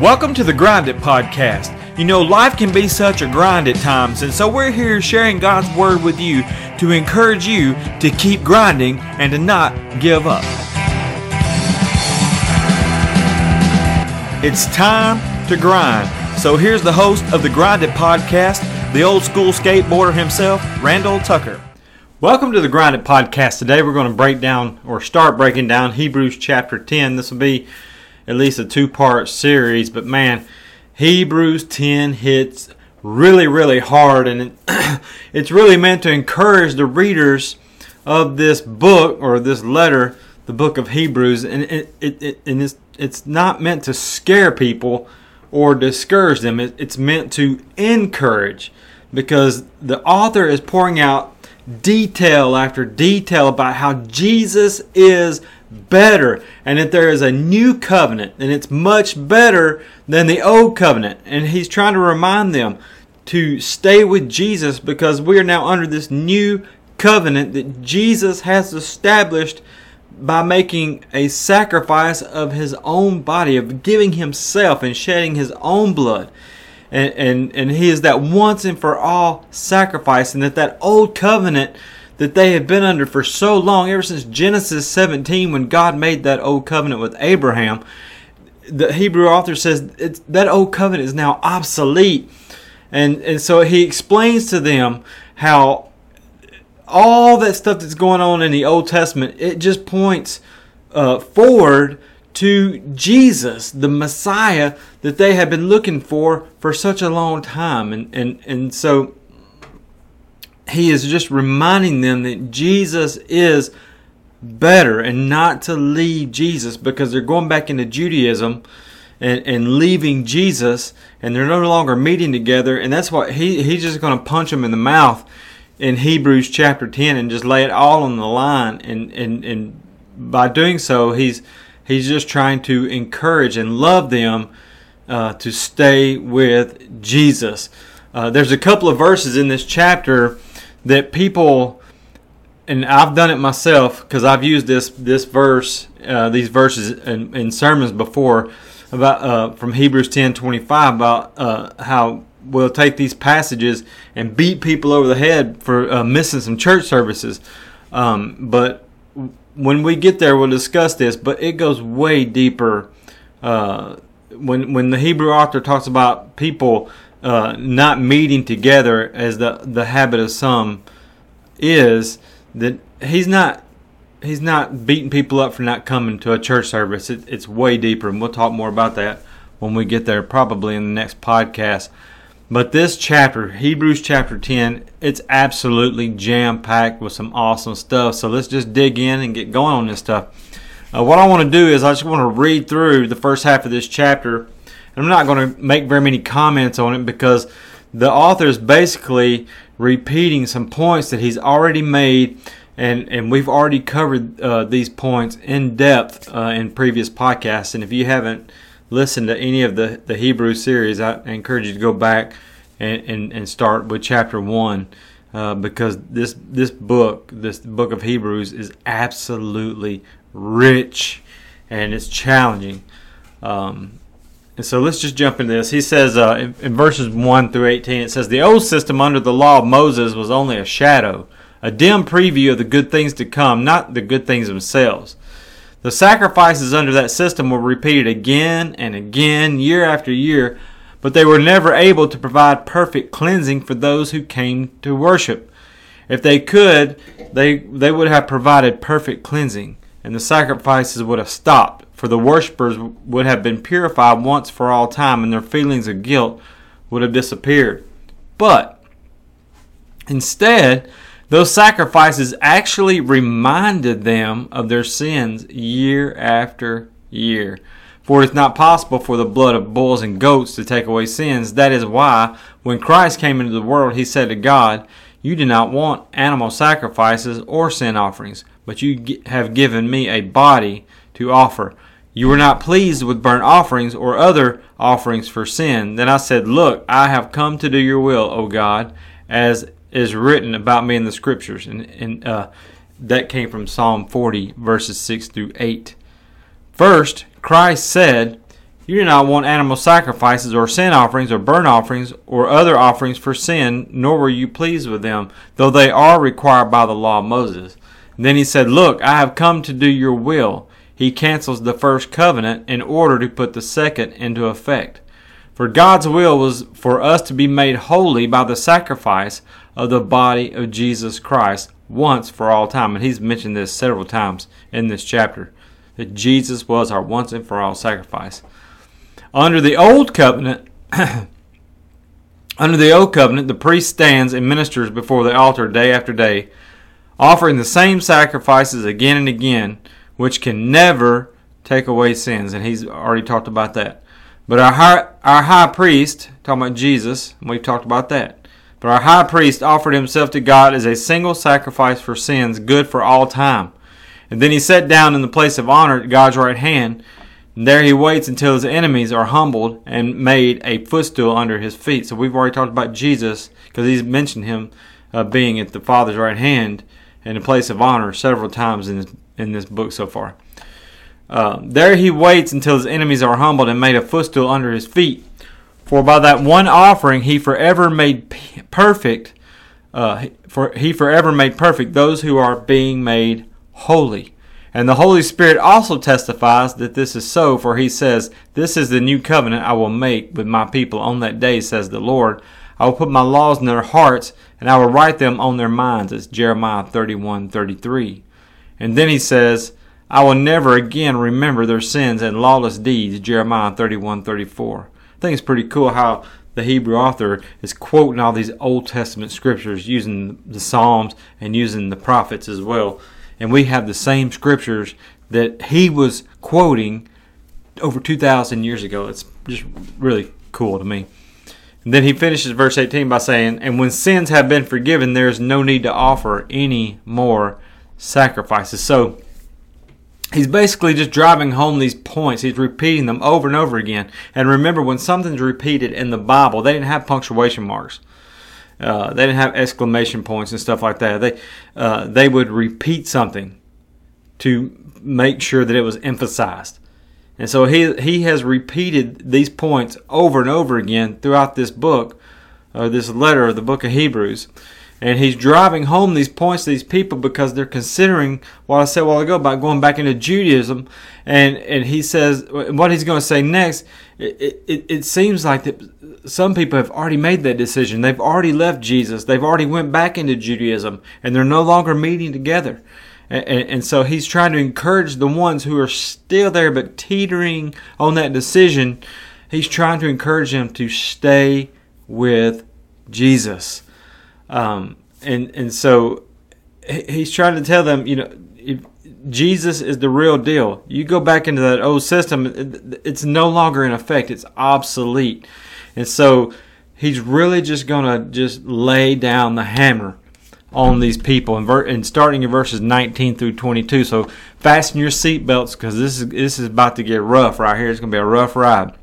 Welcome to the Grind It Podcast. You know, life can be such a grind at times, and so we're here sharing God's Word with you to encourage you to keep grinding and to not give up. It's time to grind. So here's the host of the Grind It Podcast, the old school skateboarder himself, Randall Tucker. Welcome to the Grind It Podcast. Today we're going to break down or start breaking down Hebrews chapter 10. This will be at least a two part series, but man, Hebrews 10 hits really, really hard, and it, it's really meant to encourage the readers of this book or this letter, the book of Hebrews, and it, it, it and it's, it's not meant to scare people or discourage them. It, it's meant to encourage because the author is pouring out detail after detail about how Jesus is better and that there is a new covenant and it's much better than the old covenant. And he's trying to remind them to stay with Jesus because we are now under this new covenant that Jesus has established by making a sacrifice of his own body, of giving himself and shedding his own blood. And, and, and he is that once and for all sacrifice, and that that old covenant that they had been under for so long, ever since Genesis 17, when God made that old covenant with Abraham. The Hebrew author says that old covenant is now obsolete. And, and so he explains to them how all that stuff that's going on in the Old Testament, it just points uh, forward to Jesus, the Messiah that they had been looking for for such a long time. And, and, and so he is just reminding them that Jesus is better and not to leave Jesus because they're going back into Judaism and, and leaving Jesus and they're no longer meeting together. And that's what he, he's just going to punch them in the mouth in Hebrews chapter 10 and just lay it all on the line. And, and, and by doing so, he's, he's just trying to encourage and love them uh, to stay with Jesus. Uh, there's a couple of verses in this chapter that people and I've done it myself because I've used this this verse, uh, these verses in, in, sermons before about uh, from Hebrews ten twenty five about uh, how we'll take these passages and beat people over the head for uh, missing some church services. Um, but when we get there, we'll discuss this. But it goes way deeper. Uh, when when the Hebrew author talks about people uh, not meeting together as the the habit of some is that he's not he's not beating people up for not coming to a church service. It, it's way deeper, and we'll talk more about that when we get there, probably in the next podcast. But this chapter, Hebrews chapter 10, it's absolutely jam packed with some awesome stuff. So let's just dig in and get going on this stuff. Uh, what I want to do is I just want to read through the first half of this chapter I'm not going to make very many comments on it because the author is basically repeating some points that he's already made, and, and we've already covered uh, these points in depth uh, in previous podcasts. And if you haven't listened to any of the, the Hebrew series, I encourage you to go back and, and, and start with chapter 1. Uh, because this this book, this book of Hebrews, is absolutely rich and it's challenging. Um, and so let's just jump into this. He says uh, in, in, verses 1 through 18, it says, The old system under the law of Moses was only a shadow, a dim preview of the good things to come, not the good things themselves. The sacrifices under that system were repeated again and again, year after year, but they were never able to provide perfect cleansing for those who came to worship. If they could, they, they would have provided perfect cleansing, and the sacrifices would have stopped for the worshippers would have been purified once for all time, and their feelings of guilt would have disappeared. But instead, those sacrifices actually reminded them of their sins year after year. For it is not possible for the blood of bulls and goats to take away sins. That is why, when Christ came into the world, he said to God, You do not want animal sacrifices or sin offerings, but you have given me a body to offer. You were not pleased with burnt offerings or other offerings for sin. Then I said, Look, I have come to do your will, O God, as is written about me in the scriptures. And, and uh, that came from Psalm 40, verses 6 through 8. First, Christ said, You do not want animal sacrifices or sin offerings or burnt offerings or other offerings for sin, nor were you pleased with them, though they are required by the law of Moses. And then he said, Look, I have come to do your will. He cancels the first covenant in order to put the second into effect. For God's will was for us to be made holy by the sacrifice of the body of Jesus Christ once for all time. And he's mentioned this several times in this chapter that Jesus was our once and for all sacrifice. Under the old covenant, under the old covenant, the priest stands and ministers before the altar day after day, offering the same sacrifices again and again, which can never take away sins. And he's already talked about that. But our high, our high priest, talking about Jesus, we've talked about that. But our high priest offered himself to God as a single sacrifice for sins, good for all time. And then he sat down in the place of honor at God's right hand. And there he waits until his enemies are humbled and made a footstool under his feet. So we've already talked about Jesus because he's mentioned him uh, being at the Father's right hand in a place of honor several times in in this book so far. Uh, there he waits until his enemies are humbled and made a footstool under his feet. For by that one offering he forever made perfect, uh, for he forever made perfect those who are being made holy. And the Holy Spirit also testifies that this is so, for he says, This is the new covenant I will make with my people on that day, says the Lord. I will put my laws in their hearts, and I will write them on their minds. It's Jeremiah 31 33. And then he says, I will never again remember their sins and lawless deeds. Jeremiah 31 34. I think it's pretty cool how the Hebrew author is quoting all these Old Testament scriptures using the Psalms and using the prophets as well and we have the same scriptures that he was quoting over 2,000 years ago. It's just really cool to me. And then he finishes verse 18 by saying, And when sins have been forgiven, there is no need to offer any more sacrifices. So he's basically just driving home these points. He's repeating them over and over again. And remember, when something's repeated in the Bible, they didn't have punctuation marks. Uh, they didn't have exclamation points and stuff like that. They uh, they would repeat something to make sure that it was emphasized. And so he he has repeated these points over and over again throughout this book, uh, this letter of the book of Hebrews. And he's driving home these points to these people because they're considering what I said a while ago about going back into Judaism. And, and he says, what he's going to say next, it, it, it seems like that some people have already made that decision. They've already left Jesus. They've already went back into Judaism and they're no longer meeting together. And, and, and, so he's trying to encourage the ones who are still there but teetering on that decision. He's trying to encourage them to stay with Jesus. Um, and, and so he's trying to tell them, you know, Jesus is the real deal. You go back into that old system, it's no longer in effect. It's obsolete. And so he's really just going to just lay down the hammer on these people and, and starting in verses 19 through 22. So fasten your seatbelts because this is this is about to get rough right here. It's going to be a rough ride.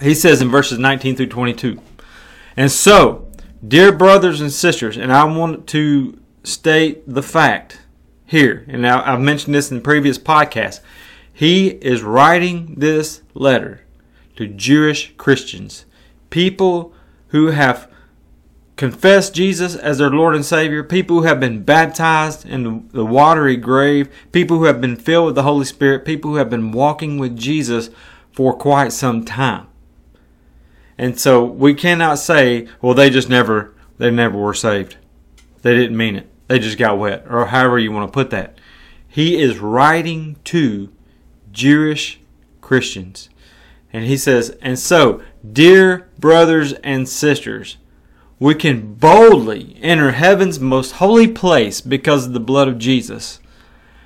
He says in verses 19 through 22. And so, dear brothers and sisters, and I want to state the fact here, and now I've mentioned this in previous podcasts. He is writing this letter to Jewish Christians, people who have confessed Jesus as their Lord and Savior, people who have been baptized in the watery grave, people who have been filled with the Holy Spirit, people who have been walking with Jesus for quite some time. And so we cannot say, well, they just never, they never were saved. They didn't mean it. They just got wet, or however you want to put that. He is writing to Jewish Christians. And he says, And so, dear brothers and sisters, we can boldly enter heaven's most holy place because of the blood of Jesus.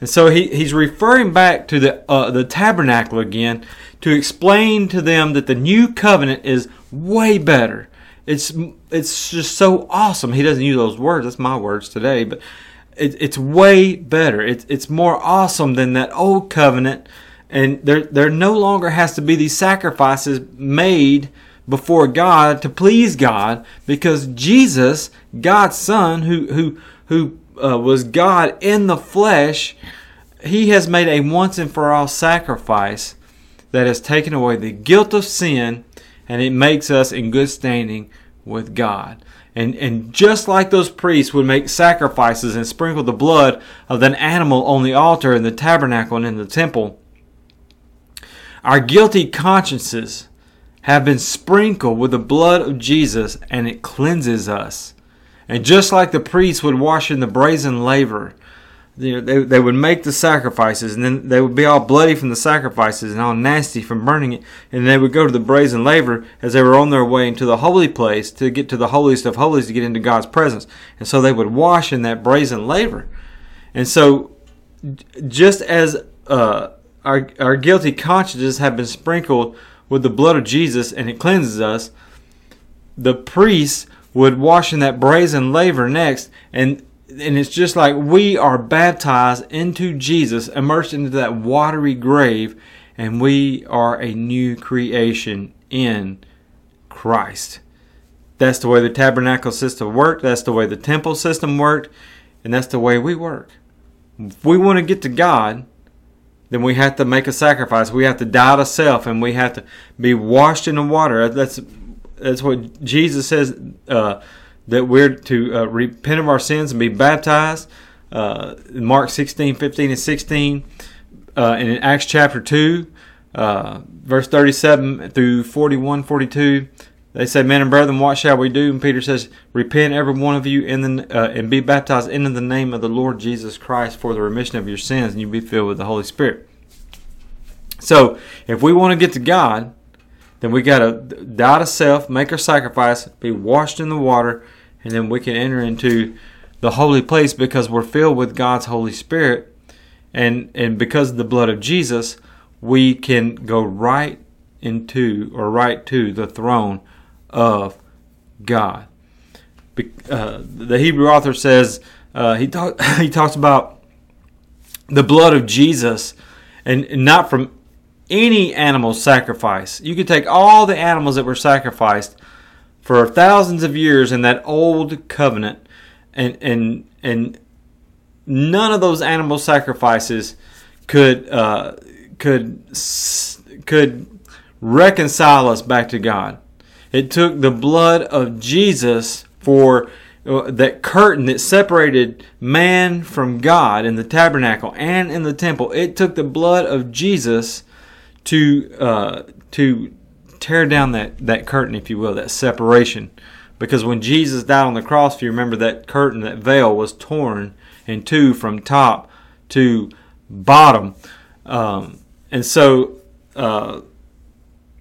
And so he, he's referring back to the, uh, the tabernacle again to explain to them that the new covenant is way better. it's it's just so awesome. He doesn't use those words. That's my words today, but it, it's way better. It's it's more awesome than that old covenant, and there there no longer has to be these sacrifices made before God to please God because Jesus, God's Son, who who who uh, was God in the flesh, He has made a once and for all sacrifice that has taken away the guilt of sin and it makes us in good standing with God. And, and just like those priests would make sacrifices and sprinkle the blood of an animal on the altar in the tabernacle and in the temple, our guilty consciences have been sprinkled with the blood of Jesus and it cleanses us. And just like the priests would wash in the brazen laver you know, they, they would make the sacrifices and then they would be all bloody from the sacrifices and all nasty from burning it and they would go to the brazen laver as they were on their way into the holy place to get to the holiest of holies to get into god's presence. And so they would wash in that brazen laver. And so just as uh, our, our guilty consciences have been sprinkled with the blood of jesus and it cleanses us the priests would wash in that brazen laver next and and it's just like we are baptized into Jesus, immersed into that watery grave, and we are a new creation in Christ. That's the way the tabernacle system worked, that's the way the temple system worked, and that's the way we work. If we want to get to God, then we have to make a sacrifice. We have to die to self, and we have to be washed in the water. That's that's what Jesus says. Uh, that we're to uh, repent of our sins and be baptized. Uh, Mark 16, 15, and 16. Uh, and in Acts chapter 2, uh, verse 37 through 41, 42, they say, Men and brethren, what shall we do? And Peter says, Repent every one of you in the, uh, and be baptized into the name of the Lord Jesus Christ for the remission of your sins, and you'll be filled with the Holy Spirit. So, if we want to get to God, then we got to die to self, make our sacrifice, be washed in the water, and then we can enter into the holy place because we're filled with God's Holy Spirit. And, and because of the blood of Jesus, we can go right into or right to the throne of God. Uh, the Hebrew author says uh, he talk, he talks about the blood of Jesus, and, and not from any animal sacrifice. You could take all the animals that were sacrificed for thousands of years in that old covenant, and and and none of those animal sacrifices could uh, could could reconcile us back to God. It took the blood of Jesus for uh, that curtain that separated man from God in the tabernacle and in the temple. It took the blood of Jesus to uh, to tear down that, that curtain, if you will, that separation. Because when Jesus died on the cross, if you remember, that curtain, that veil was torn in two from top to bottom. Um, and so uh,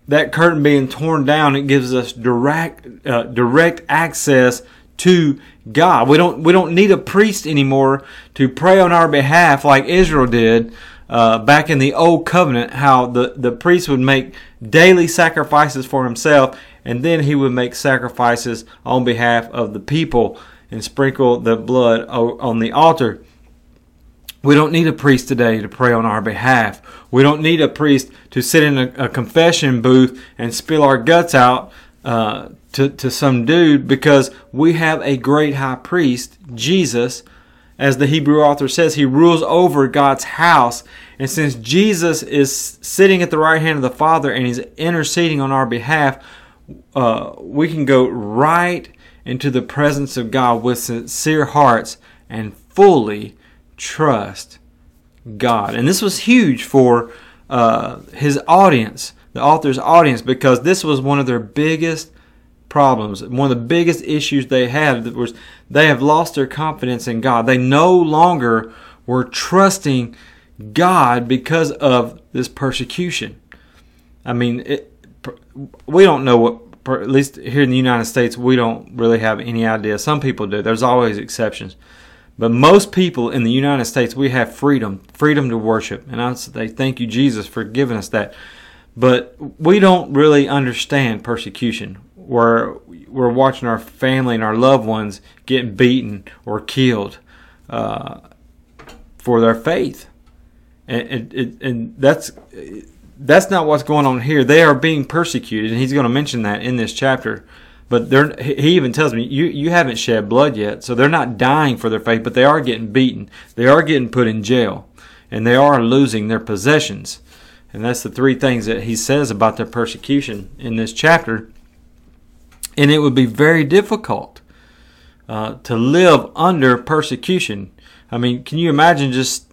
that curtain being torn down, it gives us direct uh, direct access to God. We don't we don't need a priest anymore to pray on our behalf like Israel did uh, back in the old covenant how the, the priest would make daily sacrifices for himself and then he would make sacrifices on behalf of the people and sprinkle the blood on the altar. We don't need a priest today to pray on our behalf. We don't need a priest to sit in a, a confession booth and spill our guts out uh, to, to some dude because we have a great high priest, Jesus, as the Hebrew author says, he rules over God's house. And since Jesus is sitting at the right hand of the Father and he's interceding on our behalf, uh, we can go right into the presence of God with sincere hearts and fully trust God. And this was huge for uh, his audience, the author's audience, because this was one of their biggest problems. One of the biggest issues they had was they have lost their confidence in God. They no longer were trusting God because of this persecution. I mean, it, we don't know what, at least here in the United States, we don't really have any idea. Some people do. There's always exceptions. But most people in the United States, we have freedom, freedom to worship. And I say, thank you, Jesus, for giving us that. But we don't really understand persecution where we're watching our family and our loved ones getting beaten or killed uh, for their faith, and, and, and that's that's not what's going on here. They are being persecuted, and he's going to mention that in this chapter. But they're, he even tells me, you, you haven't shed blood yet. So they're not dying for their faith, but they are getting beaten. They are getting put in jail. And they are losing their possessions. And that's the three things that he says about their persecution in this chapter. And it would be very difficult uh, to live under persecution. I mean, can you imagine just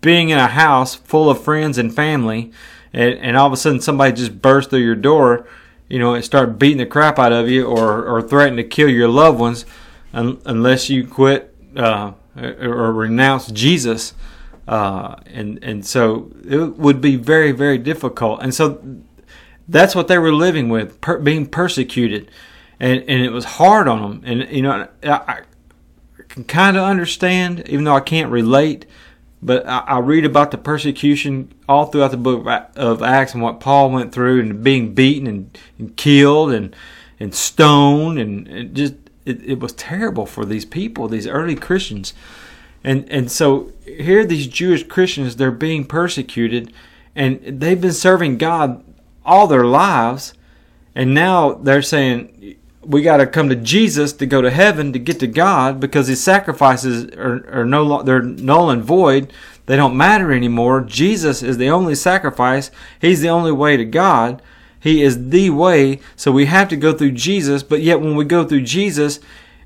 being in a house full of friends and family, and, and all of a sudden somebody just bursts through your door you know, and start beating the crap out of you or, or threaten to kill your loved ones un, unless you quit uh, or renounce Jesus. Uh, and and so it would be very very difficult. And so that's what they were living with, per, being persecuted, and and it was hard on them. And you know, I, I can kind of understand, even though I can't relate. But I, I, read about the persecution all throughout the book of Acts and what Paul went through and being beaten and, and killed and and stoned and, and just it, it was terrible for these people, these early Christians. And and so here these Jewish Christians they're being persecuted and they've been serving God all their lives and now they're saying we got to come to Jesus to go to heaven to get to God because his sacrifices are, are no they're null and void. They don't matter anymore. Jesus is the only sacrifice. He's the only way to God. He is the way. So we have to go through Jesus. But yet when we go through Jesus,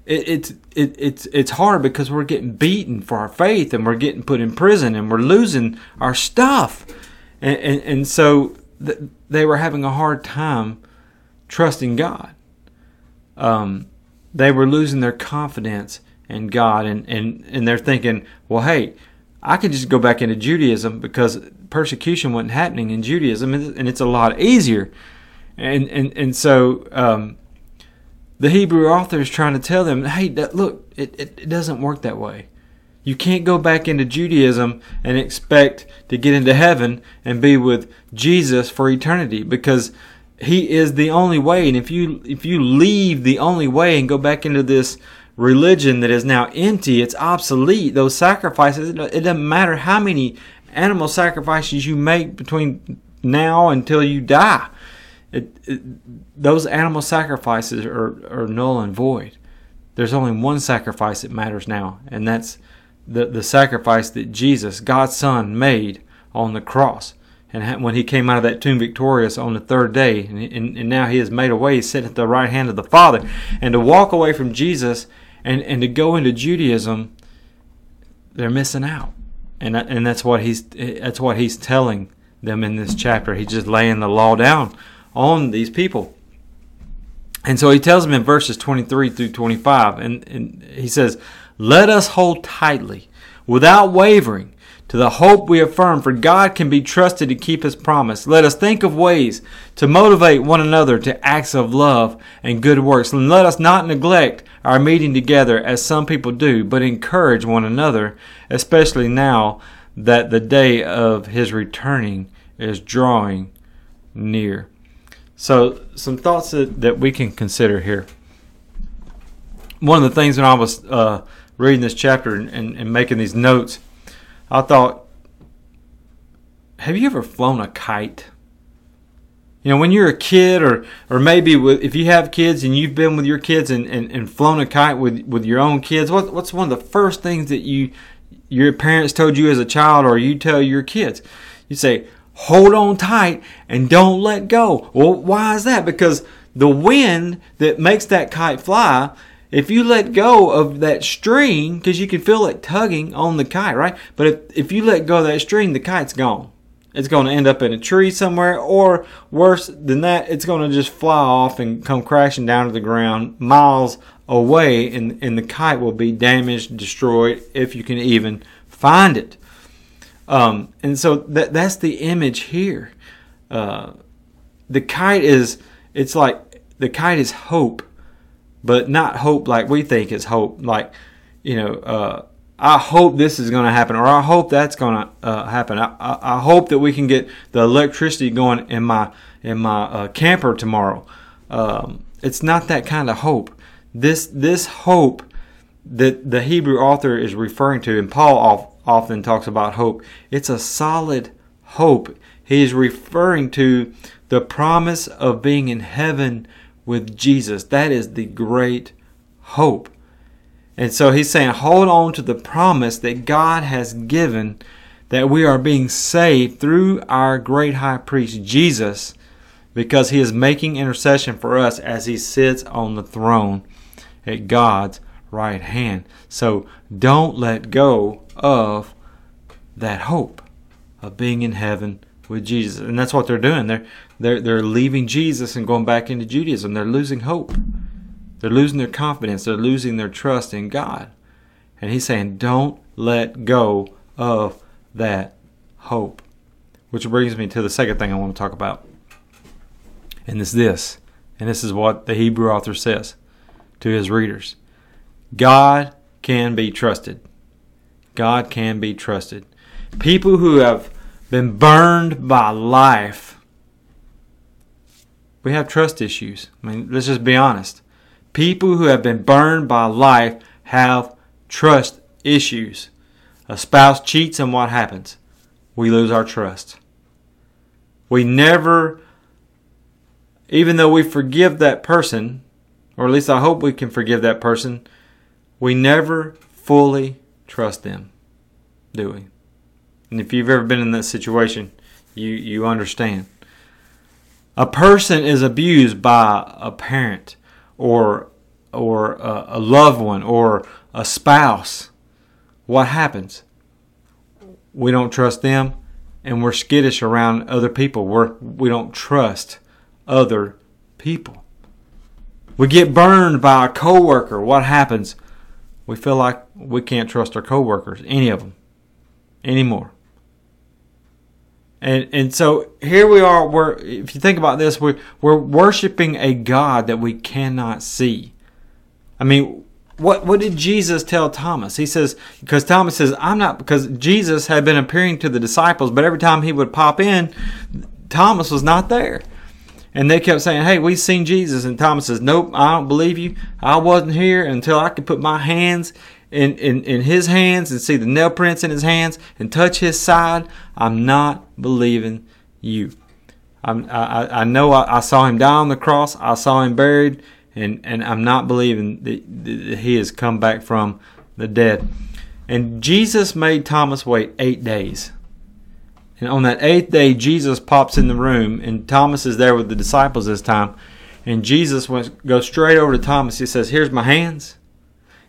it, it's it, it's it's hard because we're getting beaten for our faith and we're getting put in prison and we're losing our stuff. And and, and so th- they were having a hard time trusting God um, they were losing their confidence in God, and, and, and they're thinking, well, hey, I could just go back into Judaism because persecution wasn't happening in Judaism, and it's a lot easier. And and and so um, the Hebrew author is trying to tell them, hey, that, look, it, it, it doesn't work that way. You can't go back into Judaism and expect to get into heaven and be with Jesus for eternity because he is the only way. And if you if you leave the only way and go back into this religion that is now empty it's obsolete. Those sacrifices it doesn't matter how many animal sacrifices you make between now until you die. It, it, those animal sacrifices are, are null and void. There's only one sacrifice that matters now and that's the, the sacrifice that jesus god's son made on the cross and when he came out of that tomb victorious on the third day, and, and, and now he has made a way, sitting at the right hand of the Father, and to walk away from Jesus and, and to go into Judaism, they're missing out, and and that's what he's that's what he's telling them in this chapter. He's just laying the law down on these people. And so he tells them in verses 23 through 25, and, and he says, Let us hold tightly, without wavering, to the hope we affirm, for God can be trusted to keep his promise. Let us think of ways to motivate one another to acts of love and good works. And let us not neglect our meeting together as some people do, but encourage one another, especially now that the day of his returning is drawing near. So, some thoughts that, that we can consider here. One of the things when I was uh, reading this chapter and, and, and making these notes, I thought, have you ever flown a kite? You know, when you're a kid, or or maybe with, if you have kids and you've been with your kids and, and, and flown a kite with, with your own kids, what, what's one of the first things that you your parents told you as a child, or you tell your kids? You say, hold on tight and don't let go. Well, why is that? Because the wind that makes that kite fly if you let go of that string, because you can feel it tugging on the kite, right? But if, if you let go of that string, the kite's gone. It's going to end up in a tree somewhere, or worse than that, it's going to just fly off and come crashing down to the ground miles away, and, and the kite will be damaged, destroyed, if you can even find it. Um, and so that that's the image here. Uh, the kite is it's like the kite is hope but not hope like we think is hope. Like, you know, uh, I hope this is going to happen, or I hope that's going to uh, happen. I, I, I, hope that we can get the electricity going in my in my uh, camper tomorrow. Um, it's not that kind of hope. This this hope that the Hebrew author is referring to, and Paul often talks about hope. It's a solid hope. He is referring to the promise of being in heaven with Jesus. That is the great hope. And so he's saying, hold on to the promise that God has given that we are being saved through our great high priest Jesus because he is making intercession for us as he sits on the throne at God's right hand. So don't let go of that hope of being in heaven with Jesus. And that's what they're doing. They're they're they're leaving Jesus and going back into Judaism. They're losing hope. They're losing their confidence. They're losing their trust in God. And he's saying, don't let go of that hope. Which brings me to the second thing I want to talk about. And it's this. And this is what the Hebrew author says to his readers God can be trusted. God can be trusted. People who have been burned by life, we have trust issues. I mean, let's just be honest. People who have been burned by life have trust issues. A spouse cheats, and what happens? We lose our trust. We never, even though we forgive that person, or at least I hope we can forgive that person, we never fully trust them, do we? And if you've ever been in that situation, you, you understand. A person is abused by a parent or or a, a loved one or a spouse. What happens? We don't trust them and we're skittish around other people. We're we don't trust other people. We get burned by a coworker. What happens? We feel like we can't trust our coworkers, any of them, anymore. And and so here we are. We're if you think about this, we're we're worshiping a God that we cannot see. I mean, what what did Jesus tell Thomas? He says because Thomas says I'm not because Jesus had been appearing to the disciples, but every time he would pop in, Thomas was not there. And they kept saying, Hey, we've seen Jesus. And Thomas says, Nope, I don't believe you. I wasn't here until I could put my hands in, in, in his hands and see the nail prints in his hands and touch his side. I'm not believing you. I'm, I, I know I, I saw him die on the cross. I saw him buried. And, and I'm not believing that, that he has come back from the dead. And Jesus made Thomas wait eight days. And on that eighth day, Jesus pops in the room, and Thomas is there with the disciples this time. And Jesus went, goes straight over to Thomas. He says, Here's my hands,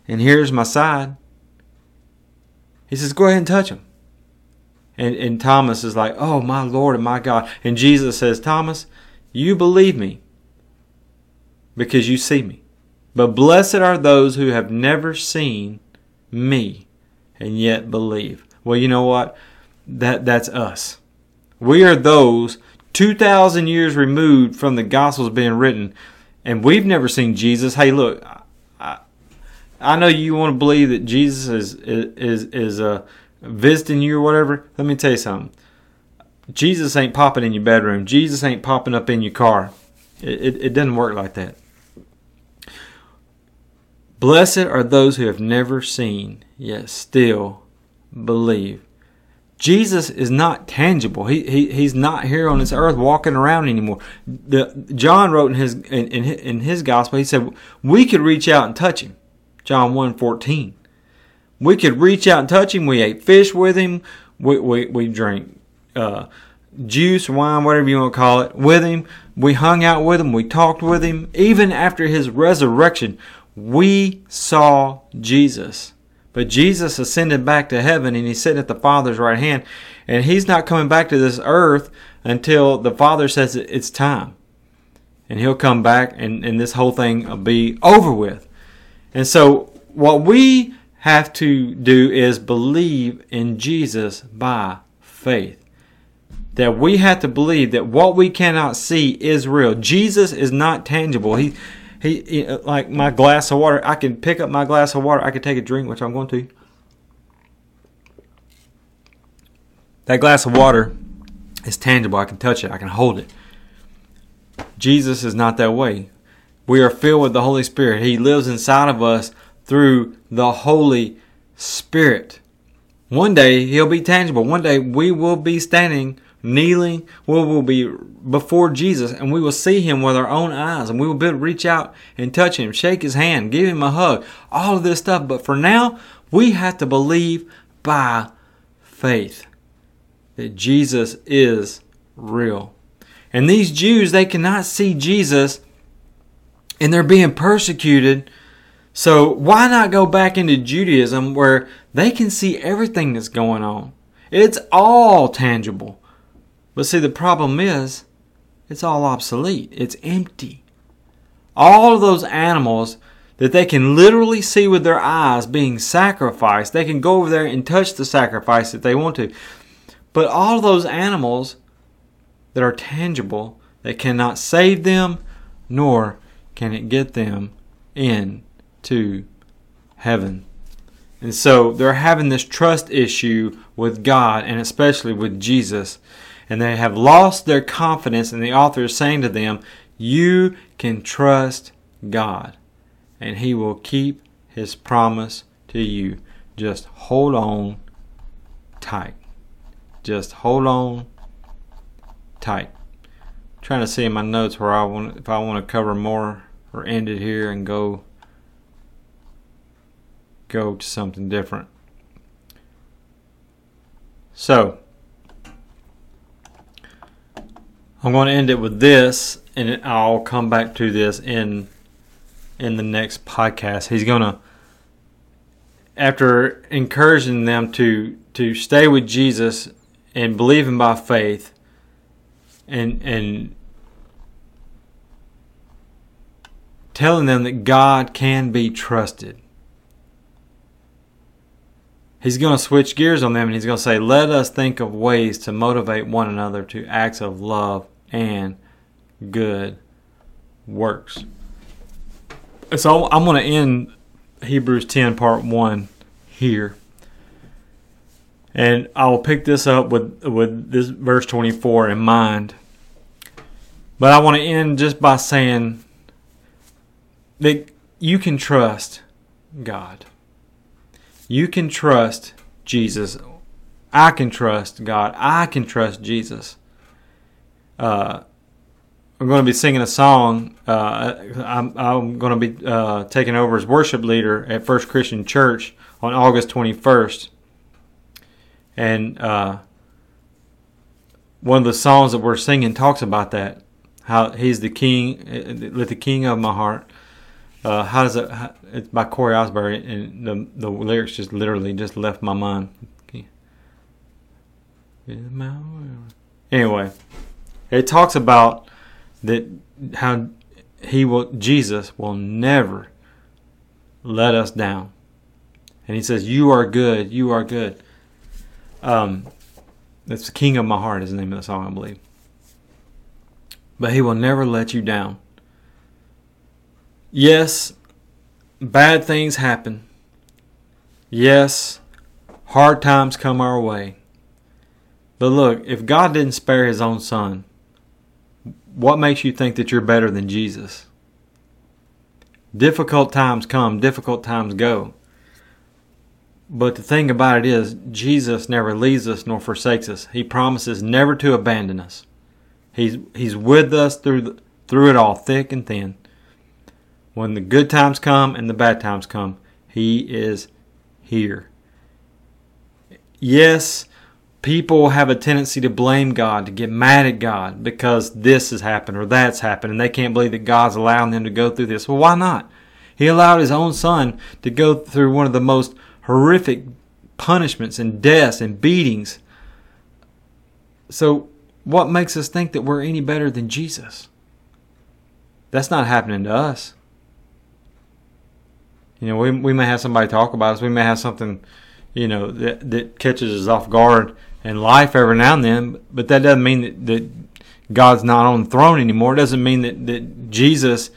and here's my side. He says, Go ahead and touch him. And, and Thomas is like, Oh, my Lord and my God. And Jesus says, Thomas, you believe me because you see me. But blessed are those who have never seen me and yet believe. Well, you know what? that that's us. We are those 2,000 years removed from the Gospels being written, and we've never seen Jesus. Hey, look, I know you want to believe that Jesus is is is uh, visiting you or whatever. Let me tell you something. Jesus ain't popping in your bedroom. Jesus ain't popping up in your car. It, it, it doesn't work like that. Blessed are those who have never seen, yet still believe. Jesus is not tangible. He, he he's not here on this earth walking around anymore. The John wrote in his in, in, in his gospel. He said we could reach out and touch him. John 1.14. We could reach out and touch him. We ate fish with him. We we, we drank uh, juice, wine, whatever you want to call it, with him. We hung out with him. We talked with him. Even after his resurrection, we saw Jesus. But Jesus ascended back to heaven and he's sitting at the Father's right hand. And he's not coming back to this earth until the Father says it's time. And he'll come back and, and this whole thing will be over with. And so what we have to do is believe in Jesus by faith. That we have to believe that what we cannot see is real. Jesus is not tangible. He he, he, like my glass of water. I can pick up my glass of water. I can take a drink, which I'm going to. That glass of water is tangible. I can touch it. I can hold it. Jesus is not that way. We are filled with the Holy Spirit. He lives inside of us through the Holy Spirit. One day He'll be tangible. One day we will be standing, kneeling, we will be before Jesus, and we will see Him with our own eyes, and we will be able to reach out and touch Him, shake His hand, give Him a hug, all of this stuff. But for now, we have to believe by faith that Jesus is real. And these Jews, they cannot see Jesus and they're being persecuted. So why not go back into Judaism where they can see everything that's going on? It's all tangible. But see, the problem is, it's all obsolete. It's empty. All of those animals that they can literally see with their eyes being sacrificed, they can go over there and touch the sacrifice if they want to. But all those animals that are tangible, they cannot save them, nor can it get them into heaven. And so they're having this trust issue with God and especially with Jesus. And they have lost their confidence, and the author is saying to them, You can trust God, and He will keep His promise to you. Just hold on tight. Just hold on tight. I'm trying to see in my notes where I want if I want to cover more or end it here and go go to something different. So, I'm going to end it with this, and I'll come back to this in in the next podcast. He's going to, after encouraging them to to stay with Jesus and believe Him by faith, and and telling them that God can be trusted. He's going to switch gears on them and he's going to say, Let us think of ways to motivate one another to acts of love and good works. So I'm going to end Hebrews 10, part 1 here. And I will pick this up with, with this verse 24 in mind. But I want to end just by saying that you can trust God. You can trust Jesus. I can trust God. I can trust Jesus. Uh, I'm going to be singing a song. Uh, I'm, I'm, going to be uh, taking over as worship leader at First Christian Church on August 21st. And uh, one of the songs that we're singing talks about that. How he's the king, let the king of my heart. Uh, how does it? How, it's by Cory Asbury, and the the lyrics just literally just left my mind. Anyway, it talks about that how he will Jesus will never let us down, and he says, "You are good, you are good." Um, that's the King of My Heart is the name of the song, I believe. But he will never let you down. Yes, bad things happen. Yes, hard times come our way. But look, if God didn't spare his own son, what makes you think that you're better than Jesus? Difficult times come, difficult times go. But the thing about it is, Jesus never leaves us nor forsakes us. He promises never to abandon us. He's, he's with us through, the, through it all, thick and thin. When the good times come and the bad times come, He is here. Yes, people have a tendency to blame God, to get mad at God because this has happened or that's happened, and they can't believe that God's allowing them to go through this. Well, why not? He allowed His own Son to go through one of the most horrific punishments and deaths and beatings. So, what makes us think that we're any better than Jesus? That's not happening to us. You know, we, we may have somebody talk about us. We may have something, you know, that, that catches us off guard in life every now and then. But that doesn't mean that, that God's not on the throne anymore. It doesn't mean that, that Jesus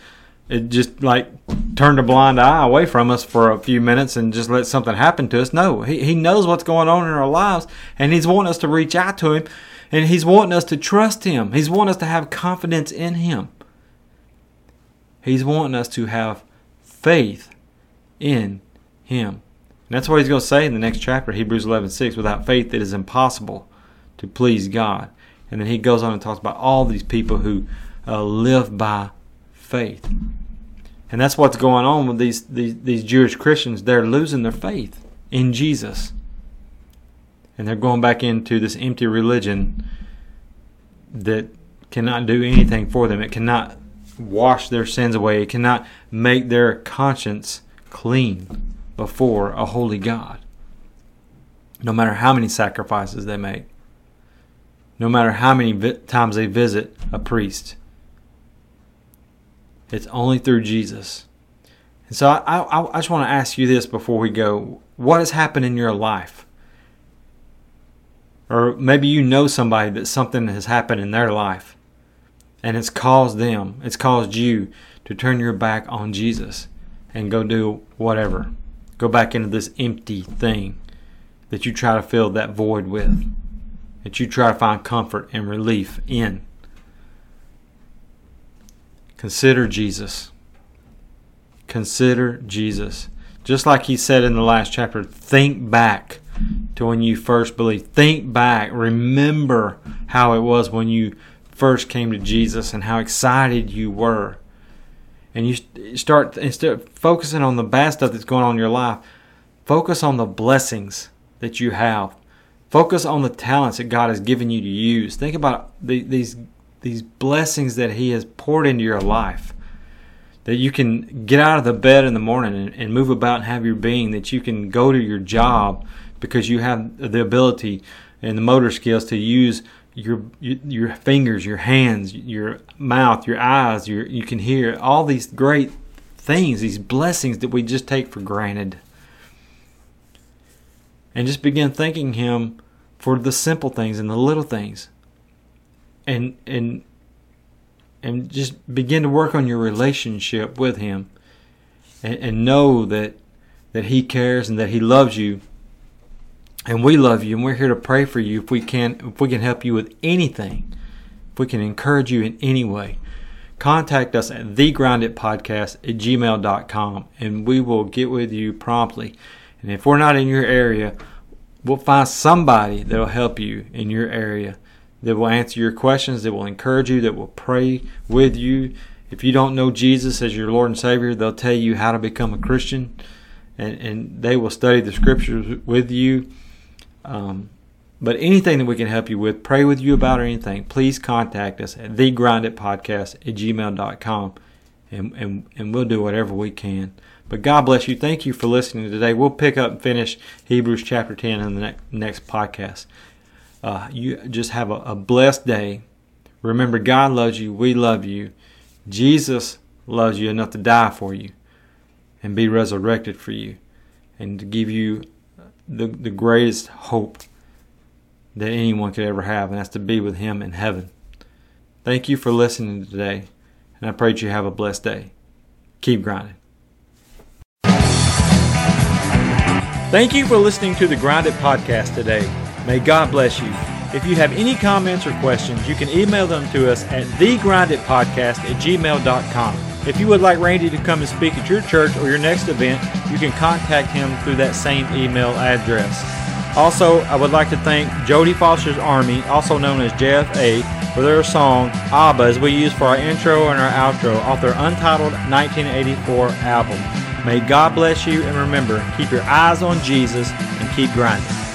it just like turned a blind eye away from us for a few minutes and just let something happen to us. No, he, he knows what's going on in our lives and he's wanting us to reach out to him and he's wanting us to trust him. He's wanting us to have confidence in him. He's wanting us to have faith in Him. And that's what He's going to say in the next chapter, Hebrews 11 6. Without faith, it is impossible to please God. And then He goes on and talks about all these people who uh, live by faith. And that's what's going on with these, these, these Jewish Christians. They're losing their faith in Jesus. And they're going back into this empty religion that cannot do anything for them. It cannot wash their sins away. It cannot make their conscience clean before a holy God. No matter how many sacrifices they make, no matter how many vi- times they visit a priest, it's only through Jesus. And so I, I, I just want to ask you this before we go. What has happened in your life? Or maybe you know somebody that something has happened in their life and it's caused them, it's caused you to turn your back on Jesus and go do whatever. Go back into this empty thing that you try to fill that void with, that you try to find comfort and relief in. Consider Jesus. Consider Jesus. Just like he said in the last chapter, think back to when you first believed. Think back. Remember how it was when you first came to Jesus and how excited you were. And you start, instead of focusing on the bad stuff that's going on in your life, focus on the blessings that you have. Focus on the talents that God has given you to use. Think about the, these these blessings that He has poured into your life. That you can get out of the bed in the morning and, and move about and have your being. That you can go to your job because you have the ability and the motor skills to use your your fingers, your hands, your mouth, your eyes. Your you can hear all these great things, these blessings that we just take for granted. And just begin thanking Him for the simple things and the little things and and and just begin to work on your relationship with him and, and know that that he cares and that he loves you and we love you and we're here to pray for you if we can if we can help you with anything if we can encourage you in any way contact us at thegrinditpodcast at gmail.com and we will get with you promptly and if we're not in your area we'll find somebody that'll help you in your area that will answer your questions, that will encourage you, that will pray with you. If you don't know Jesus as your Lord and Savior, they'll tell you how to become a Christian, and, and they will study the scriptures with you. Um, but anything that we can help you with, pray with you about or anything, please contact us at thegrinditpodcast at gmail.com and, and, and we'll do whatever we can. But God bless you. Thank you for listening today. We'll pick up and finish Hebrews chapter 10 in the next, next podcast. Uh, you just have a, a blessed day. Remember, God loves you. We love you. Jesus loves you enough to die for you and be resurrected for you and to give you the, the greatest hope that anyone could ever have, and that's to be with Him in heaven. Thank you for listening today, and I pray that you have a blessed day. Keep grinding. Thank you for listening to the Grind It Podcast today. May God bless you. If you have any comments or questions, you can email them to us at thegrinditpodcast at gmail.com. If you would like Randy to come and speak at your church or your next event, you can contact him through that same email address. Also, I would like to thank Jodie Foster's Army, also known as JFA, for their song ABBA as we use for our intro and our outro off their untitled 1984 album. May God bless you and remember, keep your eyes on Jesus and keep grinding.